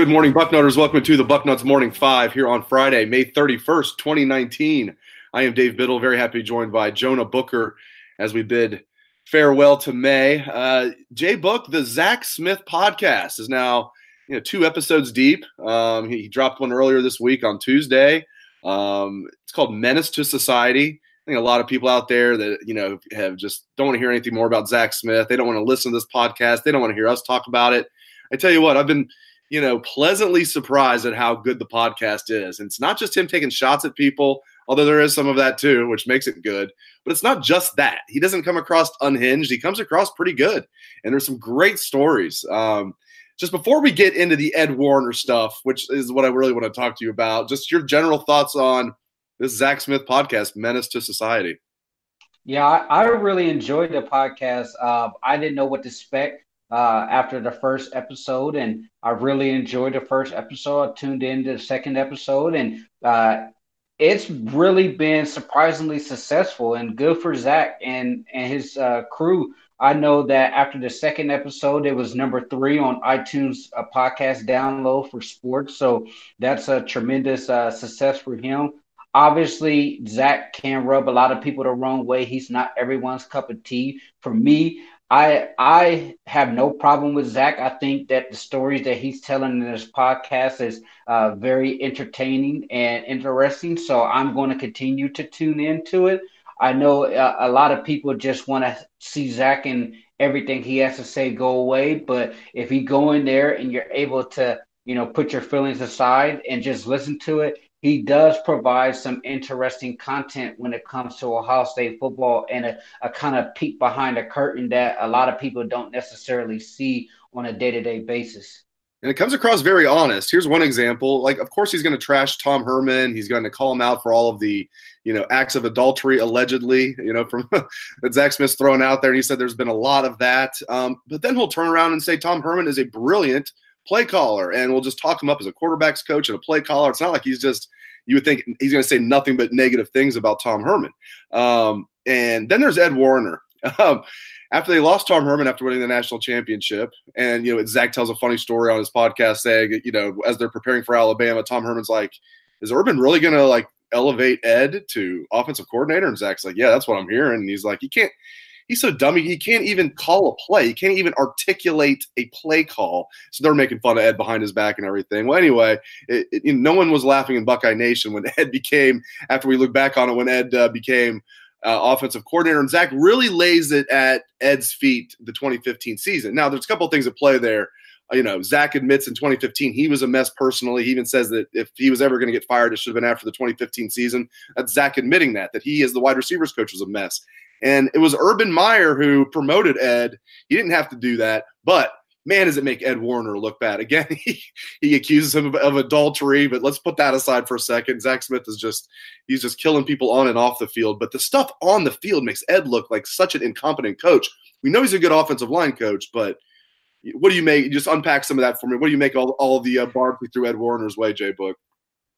Good morning, Bucknutters. Welcome to the Bucknuts Morning Five here on Friday, May 31st, 2019. I am Dave Biddle, very happy to be joined by Jonah Booker as we bid farewell to May. Uh, Jay Book, the Zach Smith podcast is now you know, two episodes deep. Um, he, he, dropped one earlier this week on Tuesday. Um, it's called Menace to Society. I think a lot of people out there that you know have just don't want to hear anything more about Zach Smith. They don't want to listen to this podcast. They don't want to hear us talk about it. I tell you what, I've been you know, pleasantly surprised at how good the podcast is. And it's not just him taking shots at people, although there is some of that too, which makes it good. But it's not just that. He doesn't come across unhinged. He comes across pretty good. And there's some great stories. Um, just before we get into the Ed Warinner stuff, which is what I really want to talk to you about, just your general thoughts on this Zach Smith podcast, Menace to Society. Yeah, I, I really enjoyed the podcast. Uh, I didn't know what to expect uh, after the first episode, and I really enjoyed the first episode. I tuned in to the second episode, and uh, it's really been surprisingly successful and good for Zach and and his uh, crew. I know that after the second episode, it was number three on iTunes uh, podcast download for sports. So that's a tremendous uh, success for him. Obviously, Zach can rub a lot of people the wrong way. He's not everyone's cup of tea. For me, I I have no problem with Zach. I think that the stories that he's telling in this podcast is uh, very entertaining and interesting. So I'm going to continue to tune into it. I know a, uh, a lot of people just want to see Zach and everything he has to say go away, but if you go in there and you're able to, you know, put your feelings aside and just listen to it, he does provide some interesting content when it comes to Ohio State football and a, a kind of peek behind the curtain that a lot of people don't necessarily see on a day to day basis. And it comes across very honest. Here's one example. Like, of course, he's going to trash Tom Herman. He's going to call him out for all of the, you know, acts of adultery allegedly, you know, from that Zach Smith's thrown out there. And he said there's been a lot of that. Um, but then he'll turn around and say Tom Herman is a brilliant play caller, and we'll just talk him up as a quarterbacks coach and a play caller. It's not like he's just you would think he's going to say nothing but negative things about Tom Herman. Um, and then there's Ed Warinner. Um, after they lost Tom Herman after winning the national championship, and you know Zach tells a funny story on his podcast saying, you know, as they're preparing for Alabama, Tom Herman's like, "Is Urban really going to like elevate Ed to offensive coordinator?" And Zach's like, "Yeah, that's what I'm hearing." And he's like, "You can't." He's so dumb. He can't even call a play. He can't even articulate a play call. So they're making fun of Ed behind his back and everything. Well, anyway, it, it, you know, no one was laughing in Buckeye Nation when Ed became, after we look back on it, when Ed uh, became uh, offensive coordinator. And Zach really lays it at Ed's feet the 2015 season. Now, there's a couple things at play there. Uh, you know, Zach admits in 2015 he was a mess personally. He even says that if he was ever going to get fired, it should have been after the 2015 season. That's Zach admitting that, that he, as the wide receivers coach, was a mess. And it was Urban Meyer who promoted Ed. He didn't have to do that, but man, does it make Ed Warinner look bad. Again, he, he accuses him of, of, adultery, but let's put that aside for a second. Zach Smith is just, he's just killing people on and off the field. But the stuff on the field makes Ed look like such an incompetent coach. We know he's a good offensive line coach, but what do you make? Just unpack some of that for me. What do you make all, all the uh, barbs through Ed Warinner's way, Jay Book?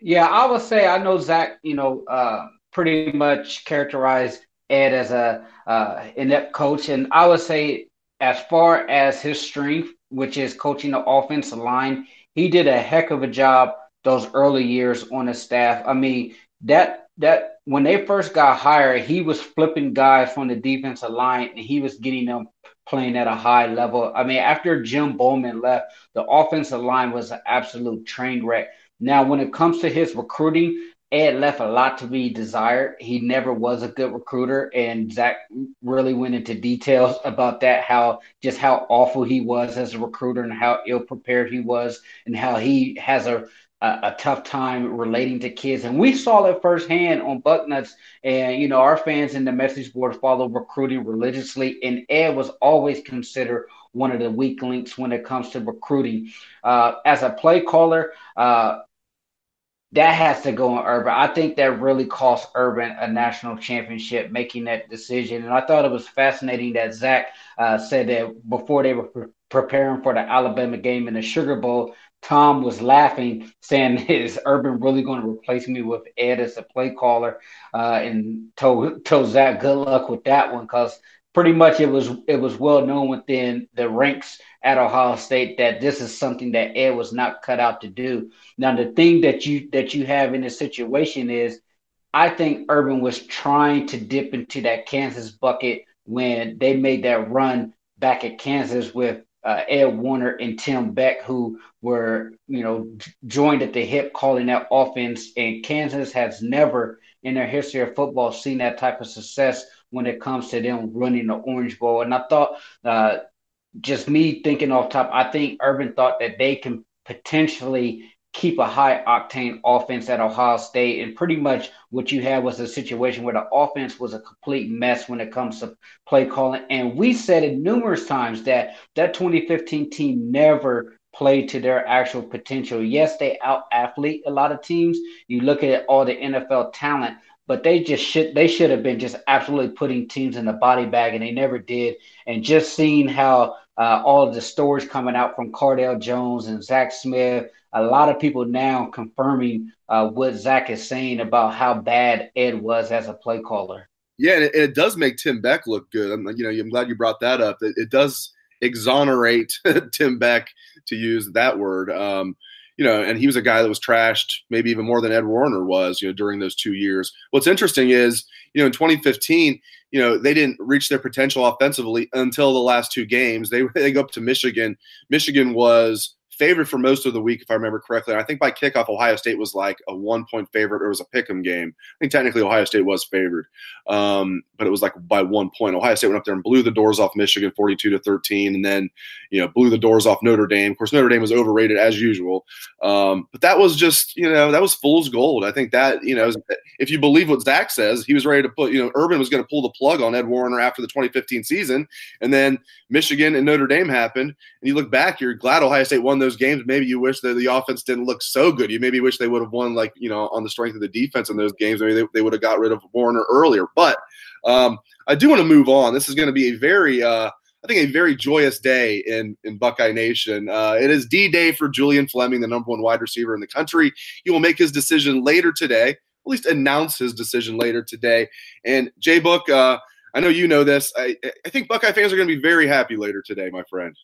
Yeah, I would say I know Zach, you know, uh, pretty much characterized Ed as a uh, inept coach, and I would say as far as his strength, which is coaching the offensive line, he did a heck of a job those early years on his staff. I mean that that when they first got hired, he was flipping guys from the defensive line, and he was getting them playing at a high level. I mean, after Jim Bollman left, the offensive line was an absolute train wreck. Now, when it comes to his recruiting, Ed left a lot to be desired. He never was a good recruiter, and Zach really went into details about that, how just how awful he was as a recruiter and how ill prepared he was, and how he has a a, tough time relating to kids. And we saw it firsthand on Bucknuts. And, you know, our fans in the message board follow recruiting religiously. And Ed was always considered one of the weak links when it comes to recruiting. Uh, as a play caller, uh, that has to go on Urban. I think that really cost Urban a national championship making that decision. And I thought it was fascinating that Zach uh, said that before they were pre- preparing for the Alabama game in the Sugar Bowl, Tom was laughing, saying, "Is Urban really going to replace me with Ed as a play caller?" Uh, and told told Zach, "Good luck with that one, because pretty much it was it was well known within the ranks at Ohio State that this is something that Ed was not cut out to do. Now the thing that you that you have in this situation is I think Urban was trying to dip into that Kansas bucket when they made that run back at Kansas with uh, Ed Warinner and Tim Beck, who were, you know, joined at the hip calling that offense. And Kansas has never in their history of football seen that type of success when it comes to them running the Orange Bowl. And I thought, uh, just me thinking off top, I think Urban thought that they can potentially keep a high octane offense at Ohio State. And pretty much what you had was a situation where the offense was a complete mess when it comes to play calling. And we said it numerous times that that 2015 team never played to their actual potential. Yes, they out athlete a lot of teams. You look at all the NFL talent, but they just should they should have been just absolutely putting teams in the body bag and they never did. And just seeing how uh, all of the stories coming out from Cardale Jones and Zach Smith, a lot of people now confirming uh, what Zach is saying about how bad Ed was as a play caller. Yeah, and it, it does make Tim Beck look good. I'm, you know, I'm glad you brought that up. It, it does exonerate Tim Beck, to use that word. Um, you know, and he was a guy that was trashed maybe even more than Ed Warinner was, you know, during those two years. What's interesting is, you know, in 2015, you know, they didn't reach their potential offensively until the last two games. They they go up to Michigan. Michigan was favored for most of the week, if I remember correctly. And I think by kickoff, Ohio State was like a one point favorite, or it was a pick 'em game. I think technically Ohio State was favored, um, but it was like by one point. Ohio State went up there and blew the doors off Michigan, forty-two to thirteen, and then you know blew the doors off Notre Dame. Of course, Notre Dame was overrated as usual, um, but that was just you know that was fool's gold. I think that you know if you believe what Zach says, he was ready to put you know Urban was going to pull the plug on Ed Warinner after the 2015 season, and then Michigan and Notre Dame happened, and you look back, you're glad Ohio State won those games. Maybe you wish that the offense didn't look so good. You maybe wish they would have won, like, you know, on the strength of the defense in those games. Maybe they, they would have got rid of Warinner earlier. But um, I do want to move on. This is going to be a very, uh, I think, a very joyous day in, in Buckeye Nation. Uh, it is D Day for Julian Fleming, the number one wide receiver in the country. He will make his decision later today, at least announce his decision later today. And J Book, uh, I know you know this. I, I think Buckeye fans are going to be very happy later today, my friend.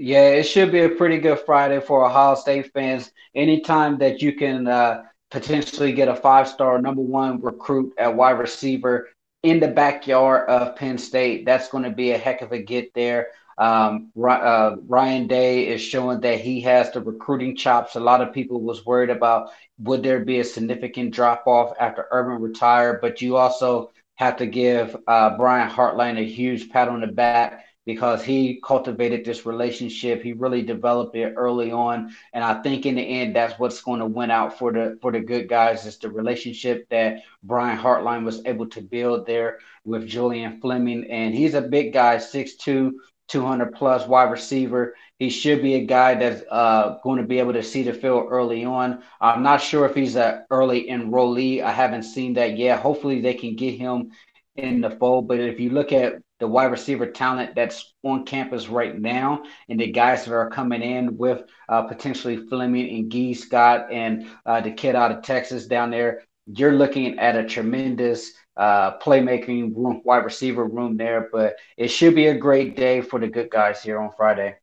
Yeah, it should be a pretty good Friday for Ohio State fans. Anytime that you can uh, potentially get a five star number one recruit at wide receiver in the backyard of Penn State, that's going to be a heck of a get there. Um, uh, Ryan Day is showing that he has the recruiting chops. A lot of people was worried about would there be a significant drop off after Urban retired, but you also have to give uh, Brian Hartline a huge pat on the back because he cultivated this relationship. He really developed it early on, and I think in the end, that's what's going to win out for the for the good guys. Is the relationship that Brian Hartline was able to build there with Julian Fleming, and he's a big guy, 6'2", 200 plus wide receiver. He should be a guy that's uh, going to be able to see the field early on. I'm not sure if he's an early enrollee. I haven't seen that yet. Hopefully, they can get him in the fold. But if you look at the wide receiver talent that's on campus right now and the guys that are coming in with uh, potentially Fleming and Gee Scott and uh, the kid out of Texas down there, you're looking at a tremendous uh, playmaking room, wide receiver room there. But it should be a great day for the good guys here on Friday.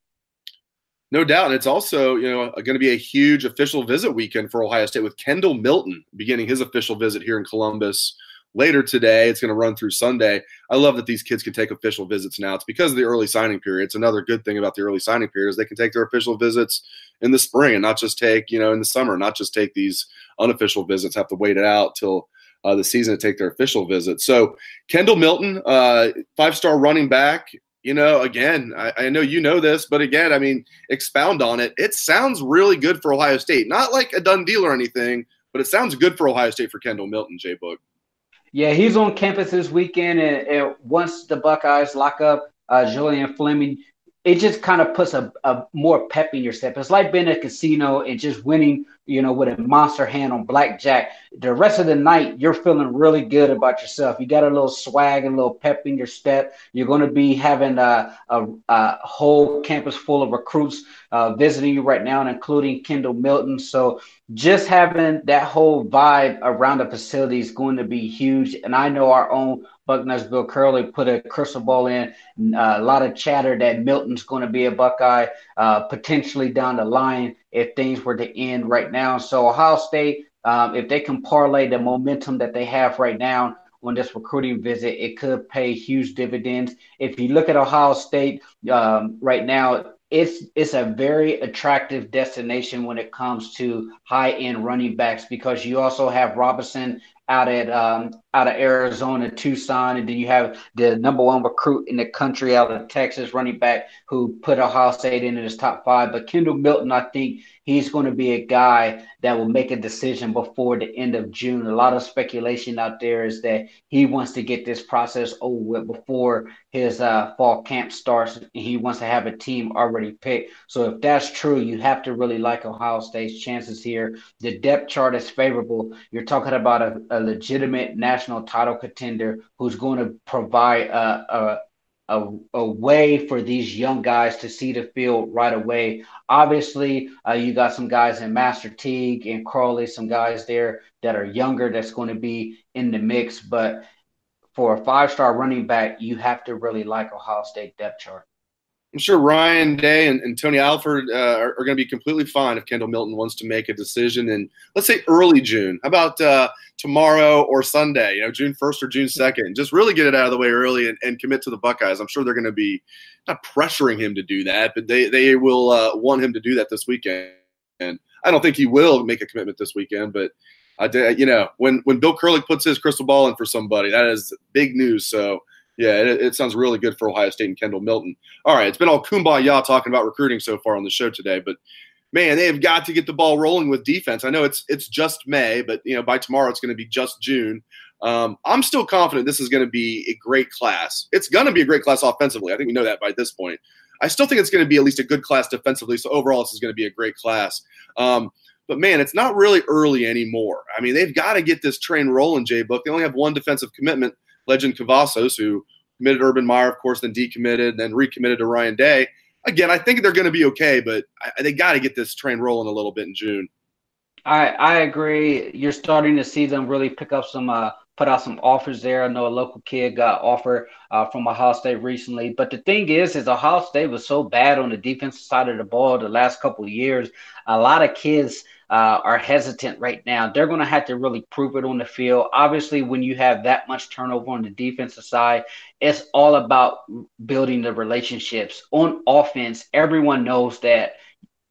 No doubt. And it's also, you know, going to be a huge official visit weekend for Ohio State with Kendall Milton beginning his official visit here in Columbus later today. It's going to run through Sunday. I love that these kids can take official visits now. It's because of the early signing period. It's another good thing about the early signing period is they can take their official visits in the spring and not just take, you know, in the summer, not just take these unofficial visits, have to wait it out till uh, the season to take their official visit. So Kendall Milton, uh, five-star running back, you know, again, I, I, know you know this, but again, I mean, expound on it. It sounds really good for Ohio State. Not like a done deal or anything, but it sounds good for Ohio State for Kendall Milton, Jay Book. Yeah, he's on campus this weekend, and, and once the Buckeyes lock up uh, Julian Fleming, it just kind of puts a, a more pep in your step. It's like being at a casino and just winning you know, with a monster hand on blackjack. The rest of the night, you're feeling really good about yourself. You got a little swag, and a little pep in your step. You're going to be having a, a, a whole campus full of recruits uh, visiting you right now, and including Kendall Milton. So just having that whole vibe around the facility is going to be huge. And I know our own Bucknuts Bill Kurelic put a crystal ball in. Uh, a lot of chatter that Milton's going to be a Buckeye uh, potentially down the line if things were to end right now. So Ohio State, um, if they can parlay the momentum that they have right now on this recruiting visit, it could pay huge dividends. If you look at Ohio State um, right now, it's it's a very attractive destination when it comes to high end running backs because you also have Robinson out at um, out of Arizona, Tucson, and then you have the number one recruit in the country out of Texas, running back who put Ohio State in his top five. But Kendall Milton, I think he's going to be a guy that will make a decision before the end of June. A lot of speculation out there is that he wants to get this process over with before his uh, fall camp starts. He wants to have a team already picked. So if that's true, you have to really like Ohio State's chances here. The depth chart is favorable. You're talking about a, a legitimate national title contender who's going to provide a, a a, a way for these young guys to see the field right away. Obviously, uh, you got some guys in Master Teague and Crowley, some guys there that are younger that's going to be in the mix. But for a five star running back, you have to really like Ohio State depth chart. I'm sure Ryan Day and, and Tony Alford uh, are, are going to be completely fine if Kendall Milton wants to make a decision in, let's say, early June. How about uh, tomorrow or Sunday, you know, June 1st or June 2nd? Just really get it out of the way early and, and commit to the Buckeyes. I'm sure they're going to be not pressuring him to do that, but they, they will uh, want him to do that this weekend. And I don't think he will make a commitment this weekend, but I, you know, when, when Bill Kurelic puts his crystal ball in for somebody, that is big news. So, yeah, it, it, sounds really good for Ohio State and Kendall Milton. All right, it's been all kumbaya talking about recruiting so far on the show today, but man, they have got to get the ball rolling with defense. I know it's it's just May, but you know by tomorrow it's going to be just June. Um, I'm still confident this is going to be a great class. It's going to be a great class offensively. I think we know that by this point. I still think it's going to be at least a good class defensively. So overall, this is going to be a great class. Um, but man, it's not really early anymore. I mean, they've got to get this train rolling, Jay Book. They only have one defensive commitment Lejond Cavazos, who committed Urban Meyer, of course, then decommitted, then recommitted to Ryan Day. Again, I think they're going to be okay, but I, they got to get this train rolling a little bit in June. I I agree. You're starting to see them really pick up some uh, put out some offers there. I know a local kid got offered uh, from Ohio State recently. But the thing is, is Ohio State was so bad on the defensive side of the ball the last couple years. A lot of kids uh, are hesitant right now. They're going to have to really prove it on the field. Obviously, when you have that much turnover on the defensive side, it's all about building the relationships. On offense, everyone knows that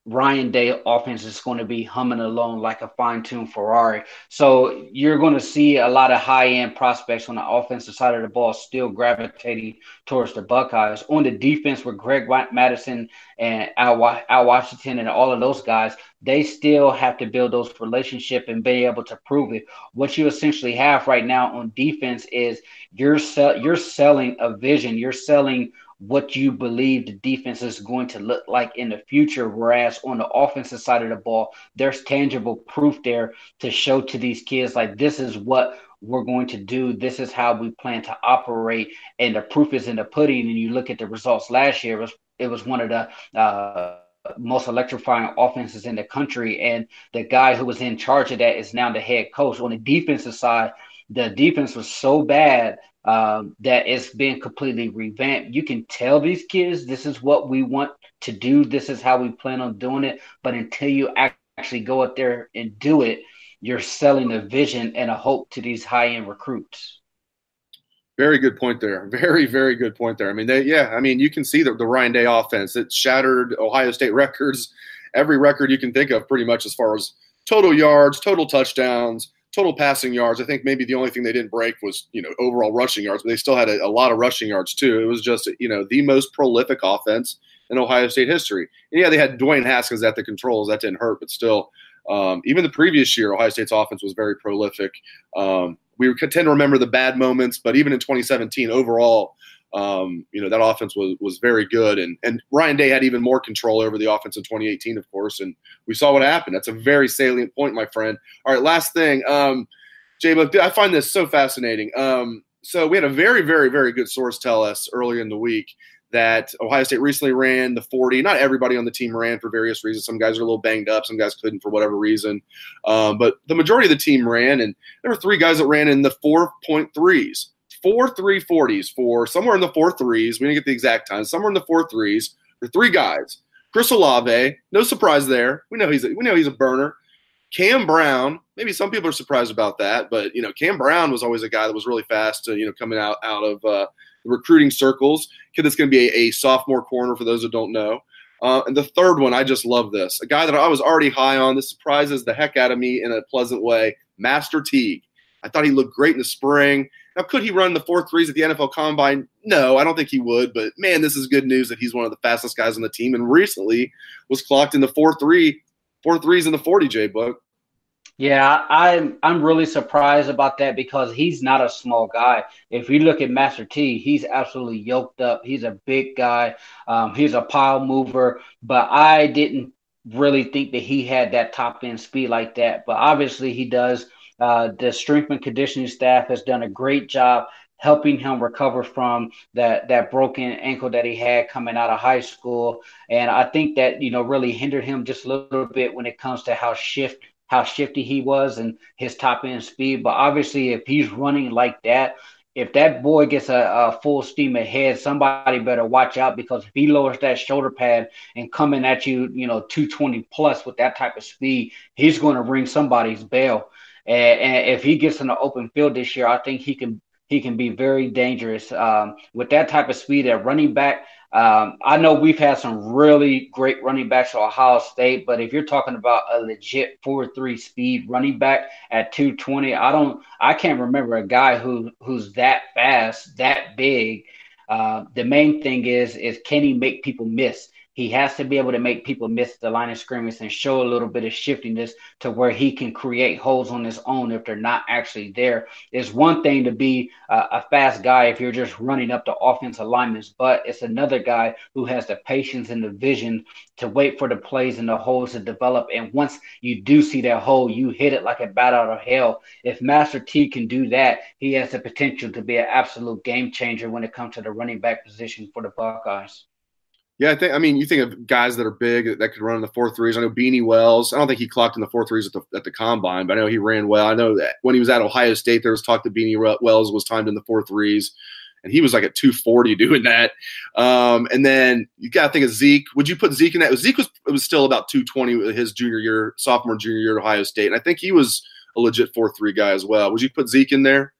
Ryan Day offense is going to be humming along like a fine tuned Ferrari. So you're going to see a lot of high end prospects on the offensive side of the ball still gravitating towards the Buckeyes. On the defense with Greg Mattison and Al, Al Washington and all of those guys, they still have to build those relationships and be able to prove it. What you essentially have right now on defense is you're sell, you're selling a vision. You're selling what you believe the defense is going to look like in the future. Whereas on the offensive side of the ball, there's tangible proof there to show to these kids like this is what we're going to do. This is how we plan to operate, and the proof is in the pudding. And you look at the results last year; it was it was one of the uh, most electrifying offenses in the country, and the guy who was in charge of that is now the head coach. On the defensive side, the defense was so bad um, that it's been completely revamped. You can tell these kids this is what we want to do, this is how we plan on doing it. But until you actually go out there and do it, you're selling a vision and a hope to these high end recruits. Very good point there. Very, very good point there. I mean, they, yeah, I mean, you can see the, the Ryan Day offense. It shattered Ohio State records, every record you can think of, pretty much as far as total yards, total touchdowns, total passing yards. I think maybe the only thing they didn't break was you know overall rushing yards, but they still had a, a, lot of rushing yards too. It was just you know the most prolific offense in Ohio State history. And yeah, they had Dwayne Haskins at the controls. That didn't hurt, but still, um, even the previous year, Ohio State's offense was very prolific. Um, we tend to remember the bad moments, but even in 2017, overall. Um, you know that offense was was very good, and and Ryan Day had even more control over the offense in 2018, of course, and we saw what happened. That's a very salient point, my friend. All right, last thing, um, Jay, I find this so fascinating. Um, so we had a very, very, very good source tell us earlier in the week that Ohio State recently ran the 40. Not everybody on the team ran for various reasons. Some guys are a little banged up. Some guys couldn't for whatever reason. Um, but the majority of the team ran, and there were three guys that ran in the 4.3s four three forties for somewhere in the four threes. We didn't get the exact time. Somewhere in the four threes for three guys. Chris Olave, no surprise there. We know he's a, we know he's a burner. Cam Brown, maybe some people are surprised about that, but you know Cam Brown was always a guy that was really fast. To, you know, coming out out of uh, the recruiting circles. Kid that's going to be a, a, sophomore corner for those that don't know. Uh, and the third one, I just love this. A guy that I was already high on. This surprises the heck out of me in a pleasant way. Master Teague. I thought he looked great in the spring. Now, could he run the four threes at the NFL Combine? No, I don't think he would. But man, this is good news that he's one of the fastest guys on the team, and recently was clocked in the four three, four threes in the forty J book. Yeah, I'm I'm really surprised about that because he's not a small guy. If you look at Master T, he's absolutely yoked up. He's a big guy. Um, he's a pile mover, but I didn't really think that he had that top end speed like that. But obviously, he does. Uh, the strength and conditioning staff has done a great job helping him recover from that that broken ankle that he had coming out of high school and i think that you know really hindered him just a little bit when it comes to how shift how shifty he was and his top end speed but obviously if he's running like that if that boy gets a, a, full steam ahead, somebody better watch out because if he lowers that shoulder pad and coming at you, you know, 220 plus with that type of speed, he's going to ring somebody's bell. And, if he gets in the open field this year, I think he can he can be very dangerous um, with that type of speed at running back. Um, I know we've had some really great running backs at Ohio State, but if you're talking about a legit four-three speed running back at 220, I don't, I can't remember a guy who who's that fast, that big. Uh, the main thing is is can he make people miss? He has to be able to make people miss the line of scrimmage and show a little bit of shiftiness to where he can create holes on his own if they're not actually there. It's one thing to be a fast guy if you're just running up the offensive alignments, but it's another guy who has the patience and the vision to wait for the plays and the holes to develop. And once you do see that hole, you hit it like a bat out of hell. If Master T can do that, he has the potential to be an absolute game changer when it comes to the running back position for the Buckeyes. Yeah, I think. I mean, you think of guys that are big that, could run in the four threes. I know Beanie Wells. I don't think he clocked in the four threes at the at the combine, but I know he ran well. I know that when he was at Ohio State, there was talk that Beanie Wells was timed in the four threes, and he was like at two forty doing that. Um, and then you got to think of Zeke. Would you put Zeke in that? Zeke was was still about two twenty his junior year, sophomore junior year at Ohio State, and I think he was a legit four three guy as well. Would you put Zeke in there?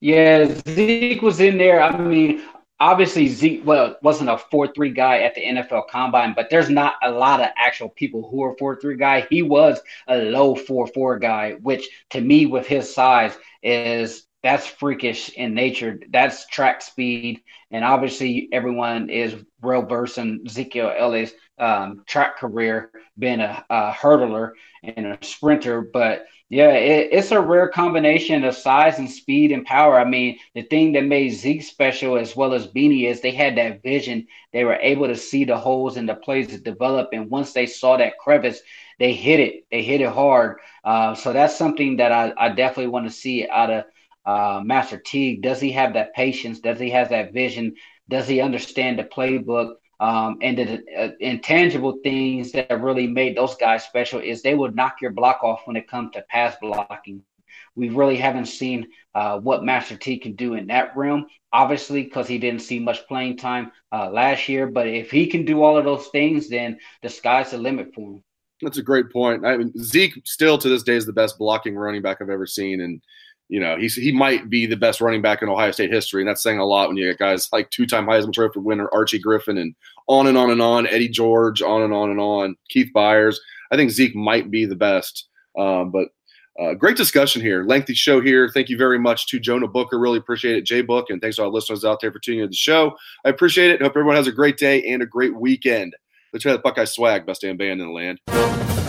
Yeah, Zeke was in there. I mean, obviously Zeke well wasn't a four three guy at the NFL Combine, but there's not a lot of actual people who are four three guy. He was a low four four guy, which to me with his size is that's freakish in nature. That's track speed, and obviously everyone is real versed in Ezekiel Elliott's um, track career, being a, a hurdler and a sprinter, but yeah, it, it's a rare combination of size and speed and power. I mean, the thing that made Zeke special as well as Beanie is they had that vision. They were able to see the holes and the plays that develop. And once they saw that crevice, they hit it. They hit it hard. Uh, so that's something that I, I definitely want to see out of uh, Master Teague. Does he have that patience? Does he have that vision? Does he understand the playbook? Um, and the uh, intangible things that really made those guys special is they would knock your block off when it comes to pass blocking. We really haven't seen uh, what Master T can do in that realm, obviously, because he didn't see much playing time uh, last year. But if he can do all of those things, then the sky's the limit for him. That's a great point. I mean, Zeke still to this day is the best blocking running back I've ever seen, and you know, he's he might be the best running back in Ohio State history, and that's saying a lot when you get guys like two-time Heisman Trophy winner Archie Griffin and on and on and on, Eddie George, on and on and on, Keith Byars. I think Zeke might be the best, um, but uh, great discussion here. Lengthy show here. Thank you very much to Jonah Booker. Really appreciate it, Jay Book, and thanks to all listeners out there for tuning in to the show. I appreciate it. Hope everyone has a great day and a great weekend. Let's try the Buckeye swag, best damn band in the land.